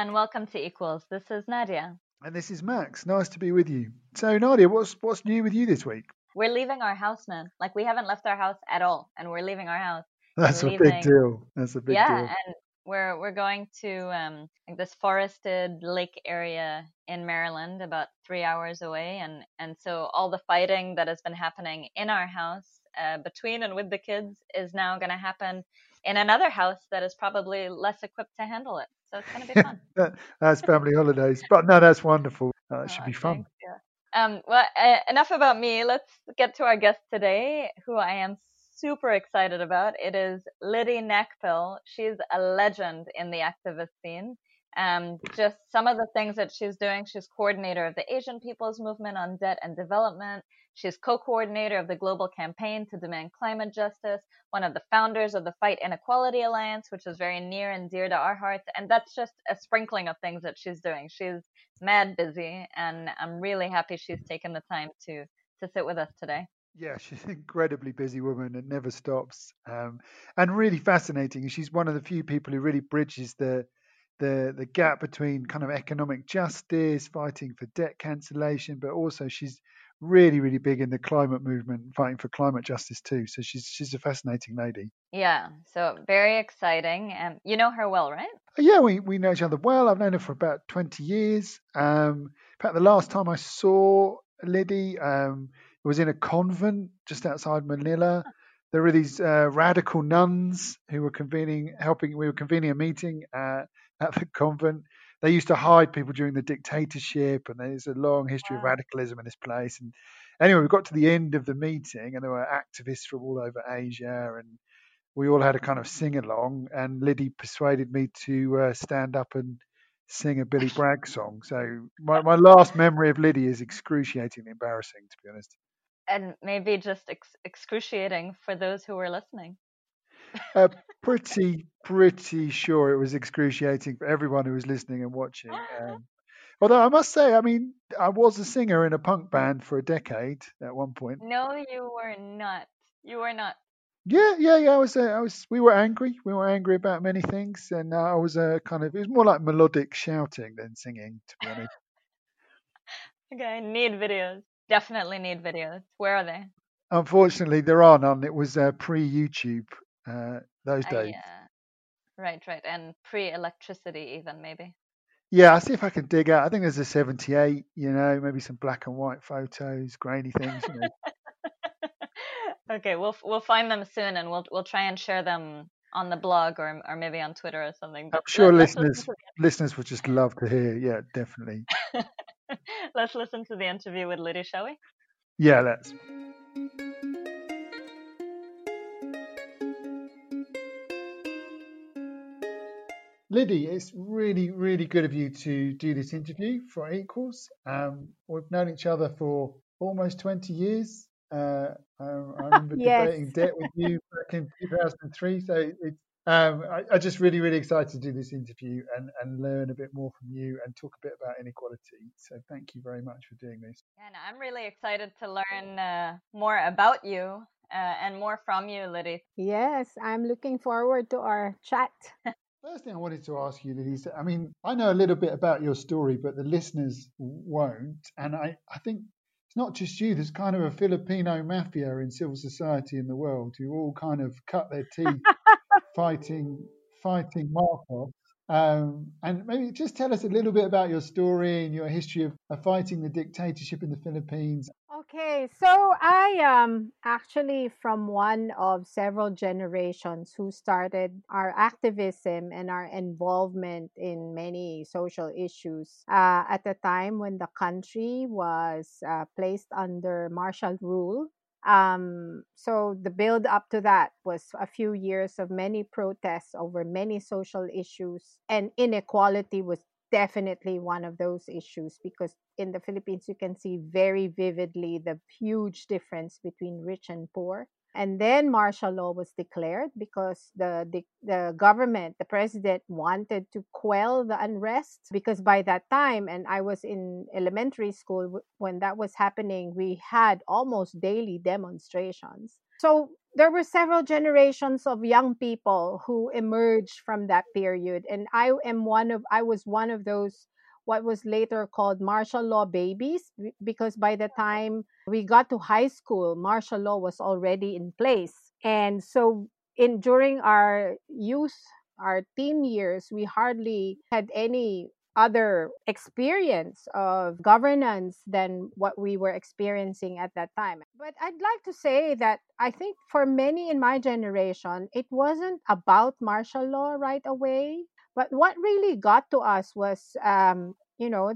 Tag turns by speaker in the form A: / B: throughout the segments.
A: and welcome to Equals. This is Nadia.
B: And this is Max. Nice to be with you. So, Nadia, what's what's new with you this week?
A: We're leaving our house, man. Like we haven't left our house at all, and we're leaving our house.
B: That's a big deal. That's a big
A: yeah,
B: deal.
A: Yeah, and we're we're going to um, like this forested lake area in Maryland, about three hours away, and and so all the fighting that has been happening in our house uh, between and with the kids is now going to happen in another house that is probably less equipped to handle it. So it's going to be fun.
B: that's family holidays, but no, that's wonderful. Uh, it should be fun.
A: Thanks, yeah. Um, well, uh, enough about me. Let's get to our guest today, who I am super excited about. It is Lidy Nacpil. She's a legend in the activist scene. Um, just some of the things that she's doing. She's coordinator of the Asian People's Movement on Debt and Development. She's co-coordinator of the Global Campaign to Demand Climate Justice, one of the founders of the Fight Inequality Alliance, which is very near and dear to our hearts. And that's just a sprinkling of things that she's doing. She's mad busy, and I'm really happy she's taken the time to to sit with us today.
B: Yeah, she's an incredibly busy woman and never stops, um, and really fascinating. She's one of the few people who really bridges the the the gap between kind of economic justice, fighting for debt cancellation, but also she's really really big in the climate movement, fighting for climate justice too. So she's she's a fascinating lady.
A: Yeah, so very exciting. And um, you know her well, right?
B: Yeah, we we know each other well. I've known her for about twenty years. Um, in fact, the last time I saw Lidy, um, it was in a convent just outside Manila. There were these uh, radical nuns who were convening, helping. We were convening a meeting uh, at the convent. They used to hide people during the dictatorship, and there's a long history wow. of radicalism in this place. And anyway, we got to the end of the meeting, and there were activists from all over Asia, and we all had a kind of sing along. And Lidy persuaded me to uh, stand up and sing a Billy Bragg song. So my, my last memory of Lidy is excruciatingly embarrassing, to be honest.
A: And maybe just ex- excruciating for those who were listening.
B: Uh, pretty, pretty sure it was excruciating for everyone who was listening and watching. Um, although I must say, I mean, I was a singer in a punk band for a decade at one point.
A: No, you were not. You were not.
B: Yeah, yeah, yeah. I was, uh, I was. We were angry. We were angry about many things, and uh, I was a uh, kind of. It was more like melodic shouting than singing, to be honest.
A: okay, need videos. Definitely need videos. Where are they?
B: Unfortunately, there are none. It was uh, pre-YouTube uh, those days.
A: yeah. Right, right, and pre-electricity even maybe.
B: Yeah, I'll see if I can dig out. I think there's a 78. You know, maybe some black and white photos, grainy things. You know.
A: okay, we'll we'll find them soon, and we'll we'll try and share them on the blog or or maybe on Twitter or something.
B: But I'm sure listeners listeners would just love to hear. Yeah, definitely.
A: let's listen to the interview with Lidy, shall we?
B: Yeah, let's. Lidy, it's really, really good of you to do this interview for Equals. Um, we've known each other for almost 20 years. Uh, um, I remember yes. debating debt with you back in 2003. So it's, um, I, am just really, really excited to do this interview and, and learn a bit more from you and talk a bit about inequality. So thank you very much for doing this.
A: And I'm really excited to learn uh, more about you uh, and more from you, Lidy.
C: Yes, I'm looking forward to our chat.
B: First thing I wanted to ask you, Lisa, I mean, I know a little bit about your story, but the listeners won't. And I, I think it's not just you, there's kind of a Filipino mafia in civil society in the world who all kind of cut their teeth fighting fighting Marcos. Um, and maybe just tell us a little bit about your story and your history of, of fighting the dictatorship in the Philippines.
C: Okay, so I am actually from one of several generations who started our activism and our involvement in many social issues uh, at the time when the country was uh, placed under martial rule. Um, so the build up to that was a few years of many protests over many social issues, and inequality was definitely one of those issues because in the Philippines you can see very vividly the huge difference between rich and poor. And then martial law was declared because the, the, the government, the president wanted to quell the unrest because by that time, and I was in elementary school when that was happening, we had almost daily demonstrations. So there were several generations of young people who emerged from that period and i am one of i was one of those what was later called martial law babies because by the time we got to high school martial law was already in place. And so in during our youth our teen years we hardly had any other experience of governance than what we were experiencing at that time. But I'd like to say that I think for many in my generation, it wasn't about martial law right away. But what really got to us was, um, you know,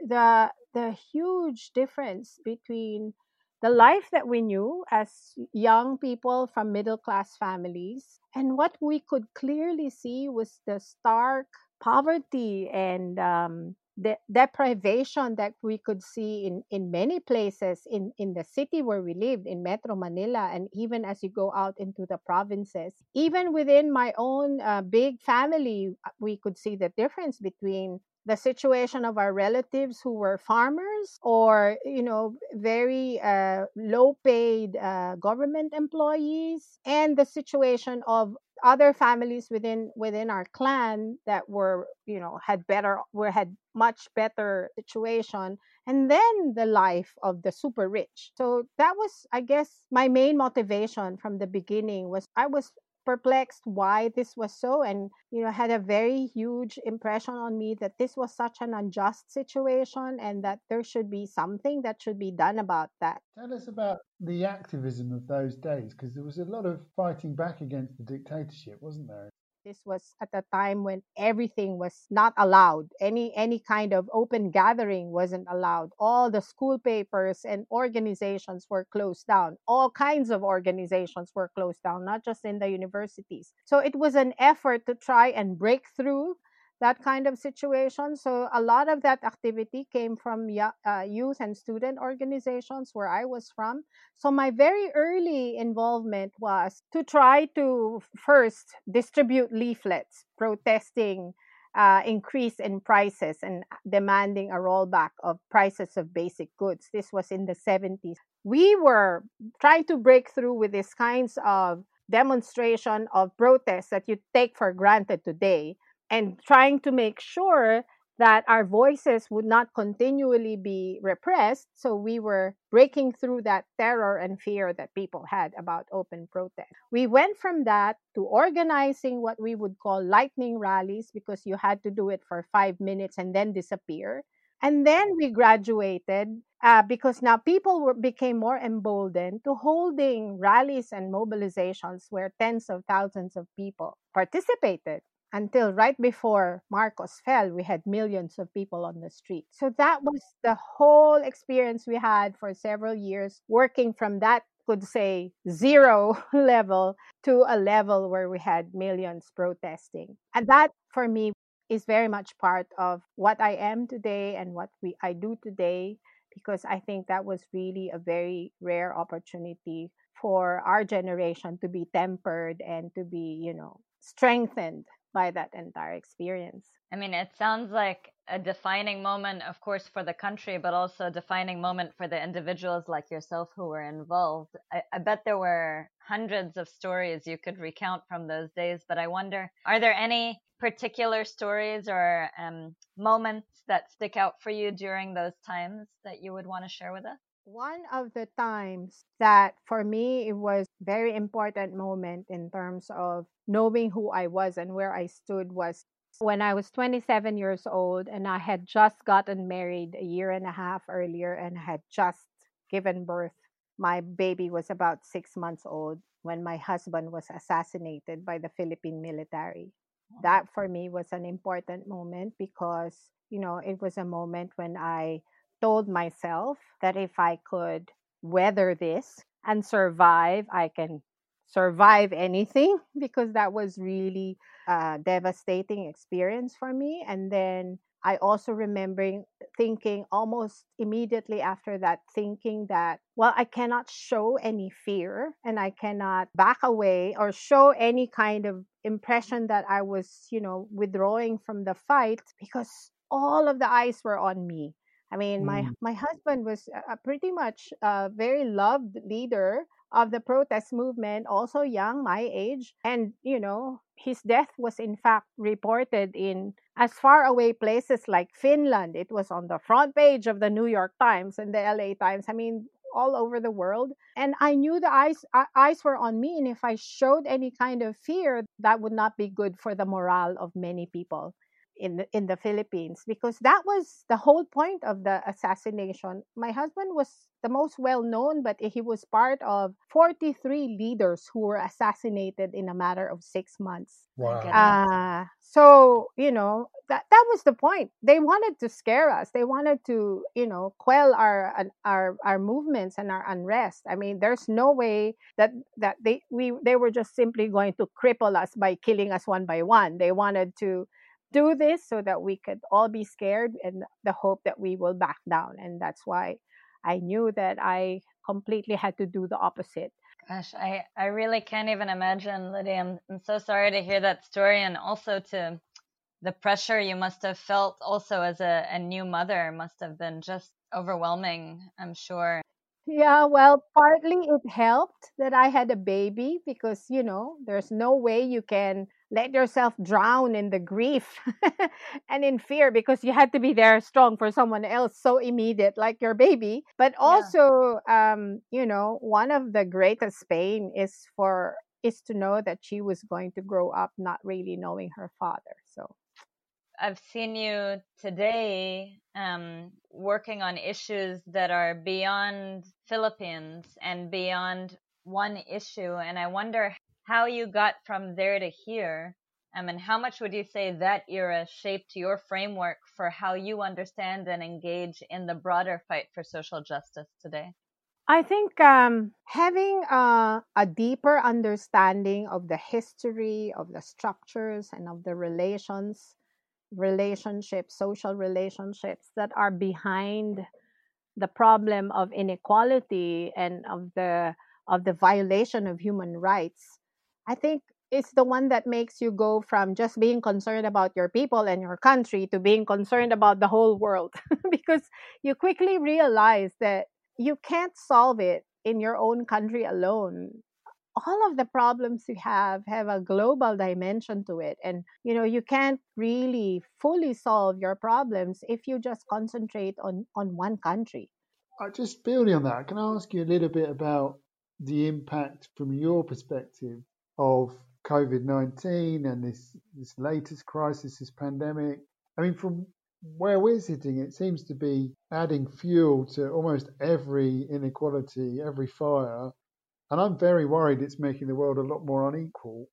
C: the the huge difference between the life that we knew as young people from middle class families and what we could clearly see was the stark poverty and um, the deprivation that we could see in, in many places in, in the city where we lived, in Metro Manila, and even as you go out into the provinces. Even within my own uh, big family, uh, we could see the difference between the situation of our relatives who were farmers or you know very uh, low paid uh, government employees and the situation of other families within within our clan that were you know had better were had much better situation and then the life of the super rich. So that was i guess my main motivation from the beginning was i was perplexed why this was so and you know had a very huge impression on me that this was such an unjust situation and that there should be something that should be done about that.
B: Tell us about the activism of those days because there was a lot of fighting back against the dictatorship wasn't there
C: this was at a time when everything was not allowed. Any any kind of open gathering wasn't allowed. All the school papers and organizations were closed down. All kinds of organizations were closed down, not just in the universities. So it was an effort to try and break through that kind of situation. So a lot of that activity came from uh, youth and student organizations where I was from. So my very early involvement was to try to first distribute leaflets protesting uh, increase in prices and demanding a rollback of prices of basic goods. This was in the 70s. We were trying to break through with these kinds of demonstration of protests that you take for granted today and trying to make sure that our voices would not continually be repressed. So we were breaking through that terror and fear that people had about open protest. We went from that to organizing what we would call lightning rallies because you had to do it for five minutes and then disappear. And then we graduated uh, because now people were, became more emboldened to holding rallies and mobilizations where tens of thousands of people participated until right before Marcos fell, we had millions of people on the street. So that was the whole experience we had for several years, working from that, could say, zero level to a level where we had millions protesting. And that, for me, is very much part of what I am today and what we I do today because I think that was really a very rare opportunity for our generation to be tempered and to be, you know, strengthened by that entire experience.
A: I mean, it sounds like a defining moment, of course, for the country, but also a defining moment for the individuals like yourself who were involved. I, I, bet there were hundreds of stories you could recount from those days, but I wonder are there any particular stories or um, moments that stick out for you during those times that you would want to share with us?
C: One of the times that for me it was very important moment in terms of knowing who I was and where I stood was when I was 27 years old and I had just gotten married a year and a half earlier and had just given birth. My baby was about six months old when my husband was assassinated by the Philippine military. That for me was an important moment because, you know, it was a moment when I told myself that if I could weather this and survive, I can survive anything because that was really a devastating experience for me. And then I also remembering thinking almost immediately after that, thinking that, well, I cannot show any fear and I cannot back away or show any kind of impression that I was, you know, withdrawing from the fight because all of the eyes were on me. I mean, my
B: Mm.
C: my husband was a, a pretty much a very loved leader of the protest movement, also young, my age. And, you know, his death was in fact reported in as far away places like Finland. It was on the front page of the New York Times and the LA Times. I mean, all over the world. And I knew the eyes uh, eyes were on me, and if I showed any kind of fear, that would not be good for the morale of many people in the, in the Philippines because that was the whole point of the assassination. My husband was the most well known, but he was part of 43 leaders who were assassinated in a matter of six months.
B: Wow.
C: Uh, so, you know, that, that was the point. They wanted to scare us. They wanted to, you know, quell our our our movements and our unrest. I mean, there's no way that that they we they were just simply going to cripple us by killing us one by one. They wanted to do this so that we could all be scared and the hope that we will back down. And that's why I knew that I completely had to do the opposite.
A: Gosh, I, I really can't even imagine, Lydia. I'm, I'm so sorry to hear that story and also to the pressure you must have felt also as a, a new mother must have been just overwhelming, I'm sure.
C: Yeah, well, partly it helped that I had a baby because, you know, there's no way you can let yourself drown in the grief and in fear because you had to be there strong for someone else so immediate like your baby but also yeah. um you know one of the greatest pain is for is to know that she was going to grow up not really knowing her father so
A: I've seen you today um, working on issues that are beyond Philippines and beyond one issue. And I wonder how you got from there to here. And how much would you say that era shaped your framework for how you understand and engage in the broader fight for social justice today?
C: I think um, having a, a, deeper understanding of the history, of the structures, and of the relations, relationships, social relationships that are behind the problem of inequality and of the of the violation of human rights I think it's the one that makes you go from just being concerned about your people and your country to being concerned about the whole world. Because you quickly realize that you can't solve it in your own country alone. All of the problems you have have a global dimension to it. And you know you can't really fully solve your problems if you just concentrate on on one country.
B: Uh, just building on that can i ask you a little bit about the impact from your perspective of COVID 19 and this, this latest crisis, this pandemic. I mean, from where we're sitting, it seems to be adding fuel to almost every inequality, every fire. And I'm very worried it's making the world a lot more unequal.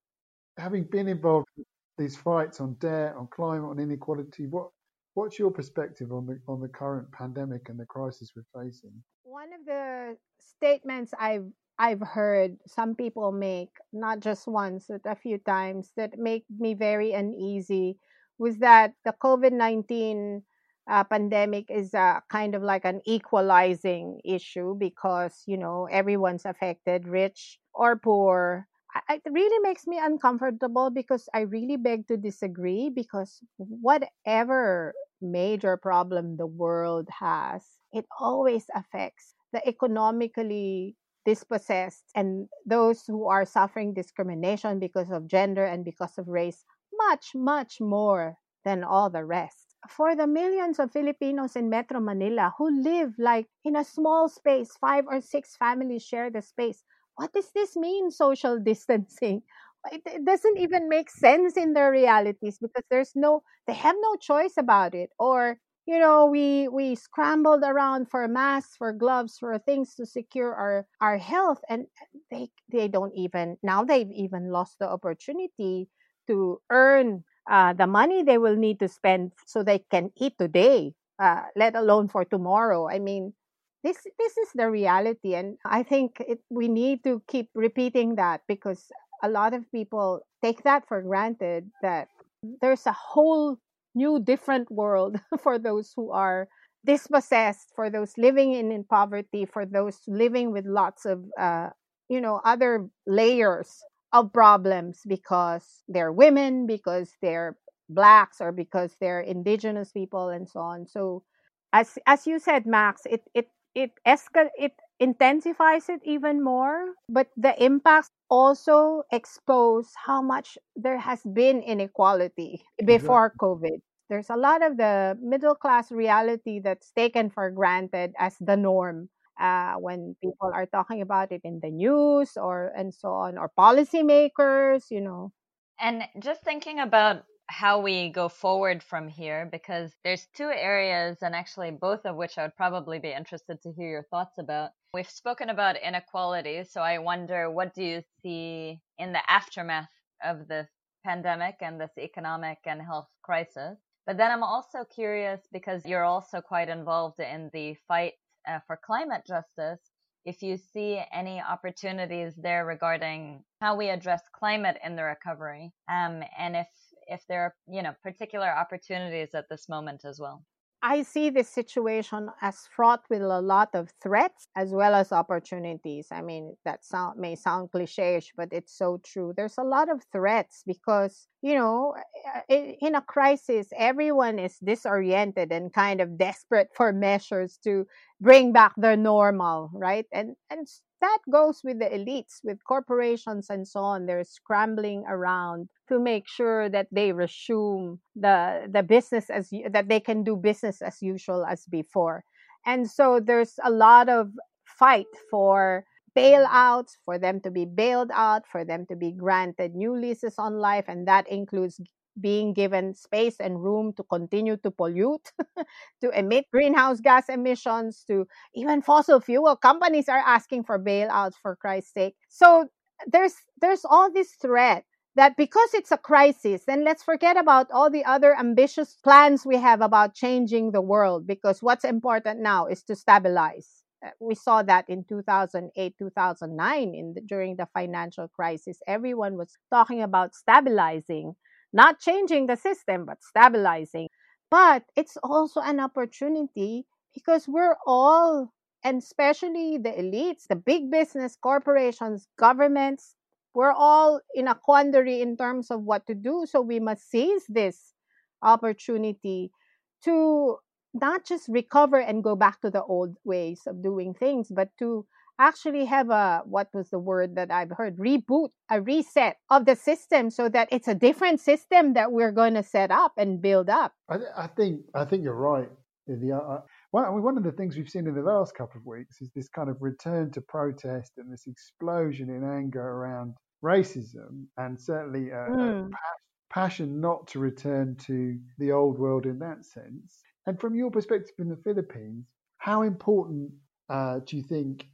B: Having been involved in these fights on debt, on climate, on inequality, what what's your perspective on the on the current pandemic and the crisis we're facing?
C: One of the statements I've I've heard some people make, not just once, but a few times, that make me very uneasy was that the COVID 19 uh, pandemic is uh, kind of like an equalizing issue because, you know, everyone's affected, rich or poor. It really makes me uncomfortable because I really beg to disagree because whatever major problem the world has, it always affects the economically dispossessed and those who are suffering discrimination because of gender and because of race much, much more than all the rest. For the millions of Filipinos in Metro Manila who live like in a small space, five or six families share the space. What does this mean, social distancing? It, doesn't even make sense in their realities because there's no, they have no choice about it. Or you know we we scrambled around for masks for gloves for things to secure our our health and they they don't even now they've even lost the opportunity to earn uh, the money they will need to spend so they can eat today uh, let alone for tomorrow. I mean this this is the reality and i think it, we need to keep repeating that because a lot of people take that for granted that there's a whole new different world for those who are dispossessed for those living in, in poverty for those living with lots of uh, you know other layers of problems because they're women because they're blacks or because they're indigenous people and so on. So as as you said max it it it escal- it intensifies it even more. But the impacts also expose how much there has been inequality before exactly. COVID. There's a lot of the middle class reality that's taken for granted as the norm. Uh, when people are talking about it in the news or and so on or policymakers you know
A: and just thinking about how we go forward from here because there's two areas and actually both of which I would probably be interested to hear your thoughts about. We've spoken about inequality, so I wonder what do you see in the aftermath of this pandemic and this economic and health crisis? But then I'm also curious because you're also quite involved in the fight uh, for climate justice if you see any opportunities there regarding how we address climate in the recovery um, and if if there are you know particular opportunities at this moment as well
C: I see this situation as fraught with a lot of threats as well as opportunities. I mean, that sound, may sound cliche but it's so true. There's a lot of threats because, you know, eh, eh, in a crisis, everyone is disoriented and kind of desperate for measures to bring back their normal, right? And and that goes with the elites, with corporations and so on. They're scrambling around to make sure that they resume the the business as that they can do business as usual as before. And so there's a lot of fight for bailouts, for them to be bailed out, for them to be granted new leases on life, and that includes being given space and room to continue to pollute, to emit greenhouse gas emissions, to even fossil fuel companies are asking for bailouts for Christ's sake. So there's there's all this threat that because it's a crisis, then let's forget about all the other ambitious plans we have about changing the world because what's important now is to stabilize. Uh, we saw that in 2008 2009 in the, during the financial crisis everyone was talking about stabilizing not changing the system, but stabilizing. But it's also an opportunity because we're all, and especially the elites, the big business corporations, governments, we're all in a quandary in terms of what to do. So we must seize this opportunity to not just recover and go back to the old ways of doing things, but to actually have a what was the word that I've heard reboot, a reset of the system so that it's a different system that we're going to set up and build up.
B: I, I think I think you're right. The, uh, well, I mean, one of the things we've seen in the last couple of weeks is this kind of return to protest and this explosion in anger around racism, and certainly a, mm. passion not to return to the old world in that sense. And from your perspective in the Philippines, how important uh, do you think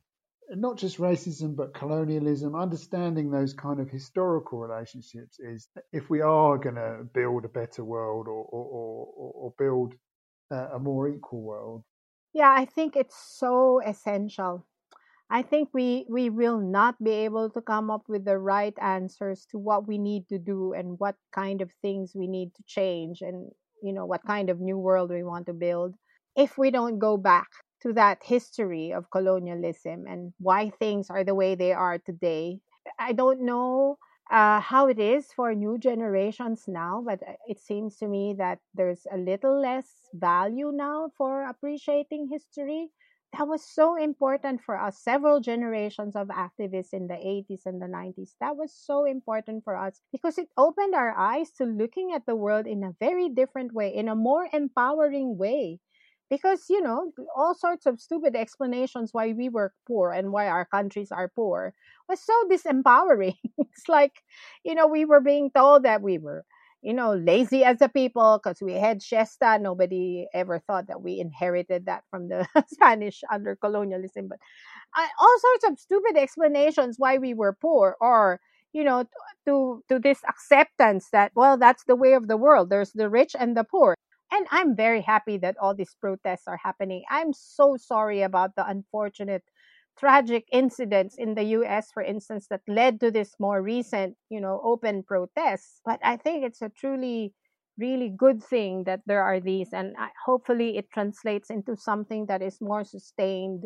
B: not just racism but colonialism, understanding those kind of historical relationships is if we are going to build a better world or or, or, or build a more equal world.
C: Yeah, I think it's so essential. I think we we will not be able to come up with the right answers to what we need to do and what kind of things we need to change and you know what kind of new world we want to build if we don't go back to that history of colonialism and why things are the way they are today. I don't know uh, how it is for new generations now, but uh, it seems to me that there's a little less value now for appreciating history. That was so important for us, several generations of activists in the 80s and the 90s. That was so important for us because it opened our eyes to looking at the world in a very different way, in a more empowering way because you know all sorts of stupid explanations why we were poor and why our countries are poor was so disempowering. It's like you know we were being told that we were you know lazy as a people because we had siesta. Nobody ever thought that we inherited that from the spanish under colonialism. But uh, all sorts of stupid explanations why we were poor or you know to to this acceptance that well that's the way of the world. There's the rich and the poor and I'm very happy that all these protests are happening. I'm so sorry about the unfortunate tragic incidents in the US for instance that led to this more recent, you know, open protests, but I think it's a truly really good thing that there are these and I, hopefully it translates into something that is more sustained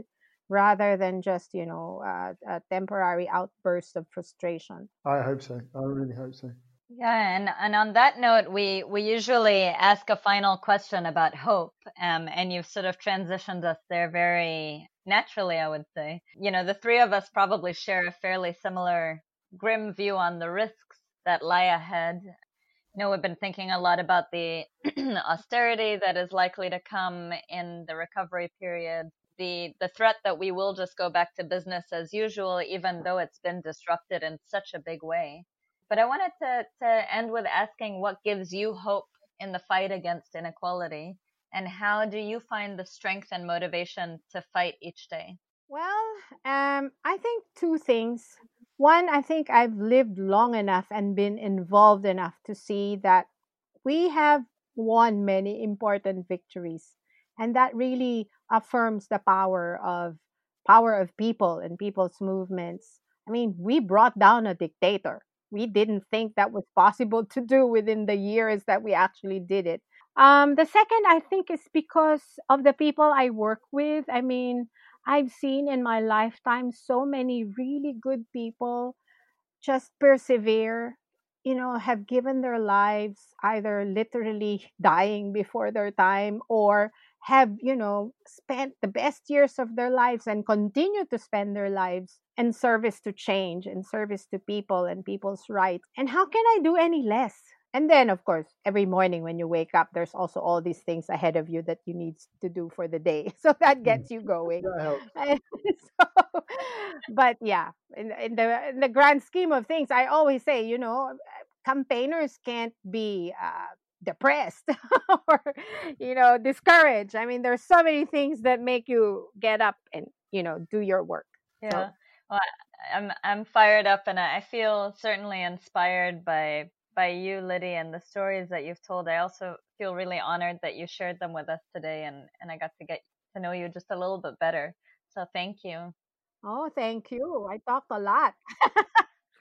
C: rather than just you know uh, a temporary outburst of frustration.
B: I hope so. I really hope so
A: yeah, and, and on that note, we, we usually ask a final question about hope. Um, and you've sort of transitioned us there very naturally, I would say. You know, the three of us probably share a fairly similar grim view on the risks that lie ahead. You know, we've been thinking a lot about the austerity that is likely to come in the recovery period, the the threat that we will just go back to business as usual, even though it's been disrupted in such a big way. But I wanted to, to end with asking what gives you hope in the fight against inequality and how do you find the strength and motivation to fight each day?
C: Well, um, I think two things. One, I think I've lived long enough and been involved enough to see that we have won many important victories, and that really affirms the power of power of people and people's movements. I mean, we brought down a dictator. We didn't think that was possible to do within the years that we actually did it. Um, the second, I think, is because of the people I work with. I mean, I've seen in my lifetime so many really good people just persevere, you know, have given their lives either literally dying before their time or have, you know, spent the best years of their lives and continue to spend their lives in service to change and service to people and people's rights. And how can I do any less? And then, of course, every morning when you wake up, there's also all these things ahead of you that you need to do for the day. So that
B: Mm.
C: gets you going. And so, but yeah, in, in the in the grand scheme of things, I always say, you know, campaigners can't be uh, depressed or you know discouraged. I mean, there's so many things that make you get up and you know do your work. So
A: Yeah. Well, I'm I'm fired up and I feel certainly inspired by by you, Lidy, and the stories that you've told. I also feel really honored that you shared them with us today and, and I got to get to know you just a little bit better. So thank you.
C: oh, thank you. I talked a lot.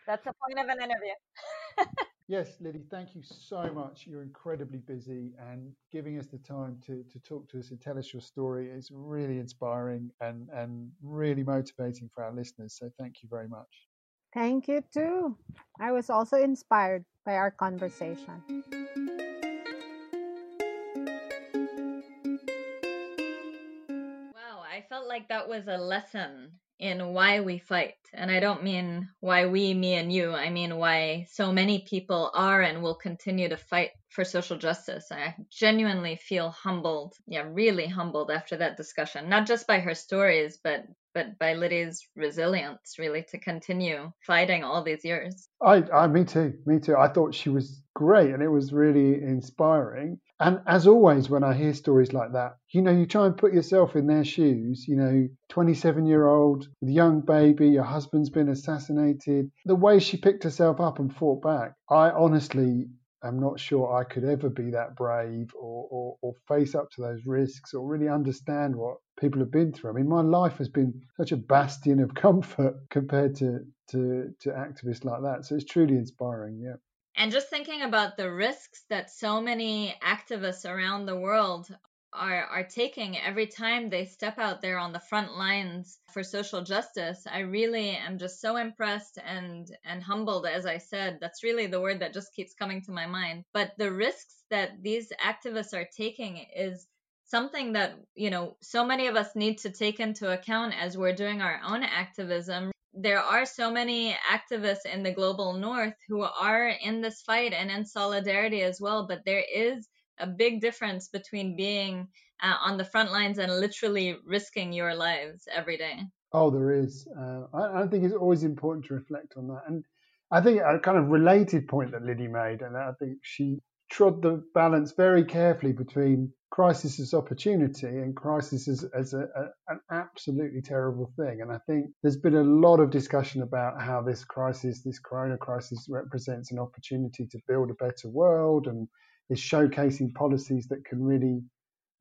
A: That's the point of an interview.
B: Yes, Lidy, thank you so much. You're incredibly busy and giving us the time to, to talk to us and tell us your story is really inspiring and, and really motivating for our listeners. So thank you very much.
C: Thank you too. I was also inspired by our conversation.
A: Wow, I felt like that was a lesson in why we fight. And I don't mean why we, me, and you. I mean why so many people are and will continue to fight for social justice. I genuinely feel humbled, yeah, really humbled after that discussion, not just by her stories, but but by Lidy's resilience, really, to continue fighting all these years.
B: I, I, me too, me too. I thought she was great and it was really inspiring. And as always, when I hear stories like that, you know, you try and put yourself in their shoes. You know, 27 year old young baby, your husband's been assassinated. The way she picked herself up and fought back, I honestly am not sure I could ever be that brave or, or, or face up to those risks or really understand what people have been through. I mean, my life has been such a bastion of comfort compared to, to, to activists like that. So it's truly inspiring. Yeah.
A: And just thinking about the risks that so many activists around the world are are taking every time they step out there on the front lines for social justice i really am just so impressed and and humbled as i said. That's really the word that just keeps coming to my mind. But the risks that these activists are taking is something that you know so many of us need to take into account as we're doing our own activism. There are so many activists in the global north who are in this fight and in solidarity as well but there is a big difference between being uh, on the front lines and literally risking your lives every day.
B: Oh, there is. Uh, I, I, think it's always important to reflect on that. And I think a kind of related point that Lidy made, and I think she trod the balance very carefully between crisis as opportunity and crisis as, as a, a, an absolutely terrible thing. And I think there's been a lot of discussion about how this crisis, this corona crisis, represents an opportunity to build a better world and is showcasing policies that can really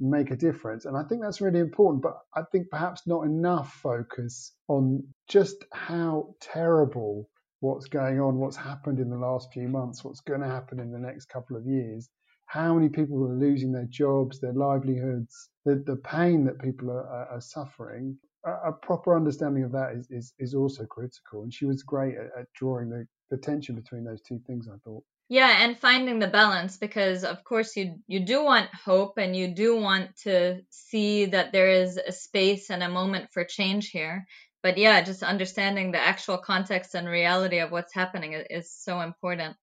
B: make a difference. And I think that's really important, but I think perhaps not enough focus on just how terrible what's going on, what's happened in the last few months, what's going to happen in the next couple of years, how many people are losing their jobs, their livelihoods, the, the pain that people are, are, suffering. A, a, proper understanding of that is, is, is also critical. And she was great at, at drawing the, the tension between those two things, I thought.
A: Yeah, and finding the balance because of course you you do want hope and you do want to see that there is a space and a moment for change here. But yeah, just understanding the actual context and reality of what's happening is, is so important.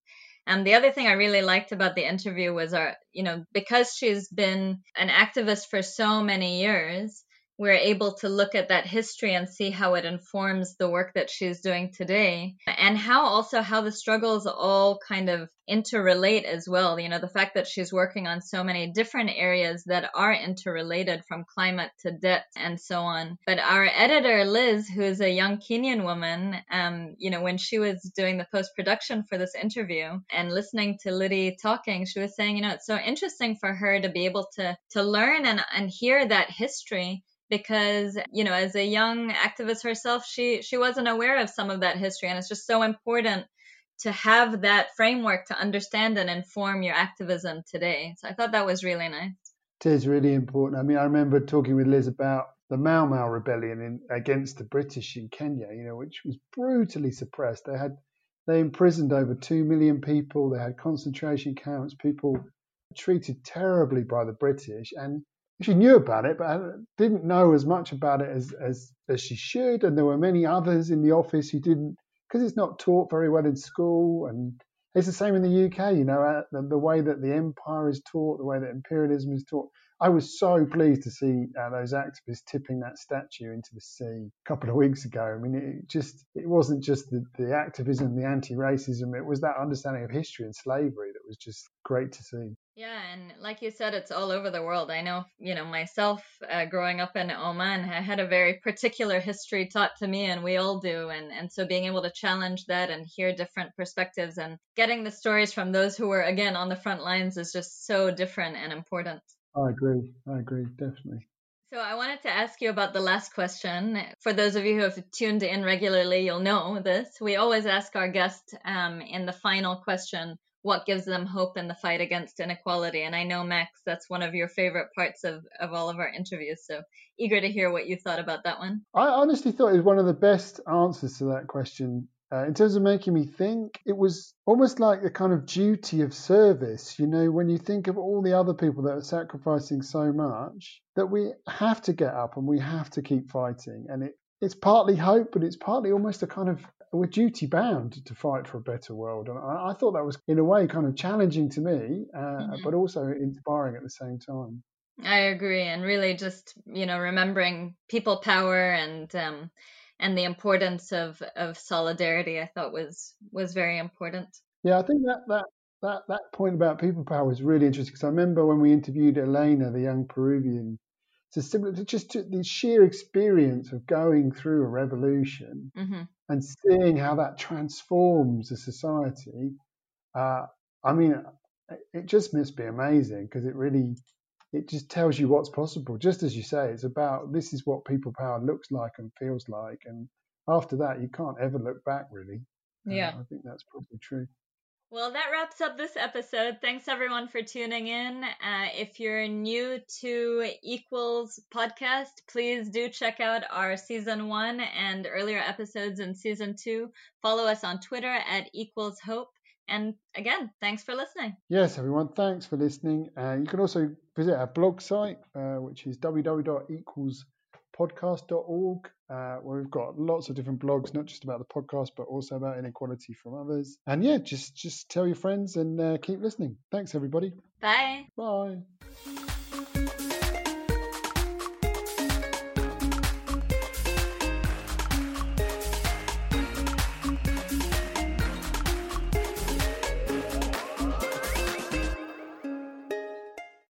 A: And the other thing I really liked about the interview was our, you know, because she's been an activist for so many years, we're able to look at that history and see how it informs the work that she's doing today. And how also how the struggles all kind of interrelate as well. You know the fact that she's working on so many different areas that are interrelated from climate to debt and so on. But our editor liz who is a young kenyan woman um, you know when she was doing the post production for this interview and listening to lidy talking she was saying you know it's so interesting for her to be able to to learn and and hear that history because you know as a young activist herself she she wasn't aware of some of that history and it's just so important to have that framework to understand and inform your activism today so i thought that was really nice
B: it is really important i mean i remember talking with liz about the Mau Mau rebellion in, against the British in Kenya, you know, which was brutally suppressed. They had they imprisoned over two million people. They had concentration camps. People treated terribly by the British, and she knew about it, but didn't know as much about it as, as, as she should. And there were many others in the office who didn't, because it's not taught very well in school. And it's the same in the UK, you know, uh, the, the, way that the empire is taught, the way that imperialism is taught. I was so pleased to see uh, those activists tipping that statue into the sea a couple of weeks ago. I mean, it just it wasn't just the, the activism, the anti-racism; it was that understanding of history and slavery that was just great to see.
A: Yeah, and like you said, it's all over the world. I know, you know, myself uh, growing up in Oman, I had a very particular history taught to me, and we all do. And and so being able to challenge that and hear different perspectives and getting the stories from those who were again on the front lines is just so different and important.
B: I agree. I agree, definitely.
A: So I wanted to ask you about the last question. For those of you who have tuned in regularly, you'll know this. We always ask our guests um, in the final question what gives them hope in the fight against inequality. And I know, Max, that's one of your favorite parts of, of all of our interviews. So eager to hear what you thought about that one.
B: I honestly thought it was one of the best answers to that question. Uh, in terms of making me think, it was almost like a kind of duty of service. You know, when you think of all the other people that are sacrificing so much, that we have to get up and we have to keep fighting. And it, it's partly hope, but it's partly almost a kind of we're duty bound to fight for a better world. And I, I thought that was, in a way, kind of challenging to me, uh, mm-hmm. but also inspiring at the same time.
A: I agree, and really just you know remembering people power and um, and the importance of of solidarity, I thought was was very important.
B: Yeah, I think that that that that point about people power was really interesting because I remember when we interviewed Elena, the young Peruvian to just to the sheer experience of going through a revolution mm-hmm. And seeing how that transforms a society. Uh, I mean, it just must be amazing because it really it just tells you what's possible. Just as you say, it's about this is what people power looks like and feels like, and after that, you can't ever look back. Really,
A: yeah,
B: uh, I think that's probably true.
A: Well, that wraps up this episode. Thanks everyone for tuning in. Uh, if you're new to Equals podcast, please do check out our season one and earlier episodes in season two. Follow us on Twitter at Equals Hope. And again, thanks for listening.
B: Yes, everyone, thanks for listening. Uh, you can also visit our blog site, uh, which is www.equals.com podcast.org, uh, where we've got lots of different blogs, not just about the podcast, but also about inequality from others. And yeah, just just tell your friends and uh, keep listening. Thanks, everybody.
A: Bye.
B: Bye.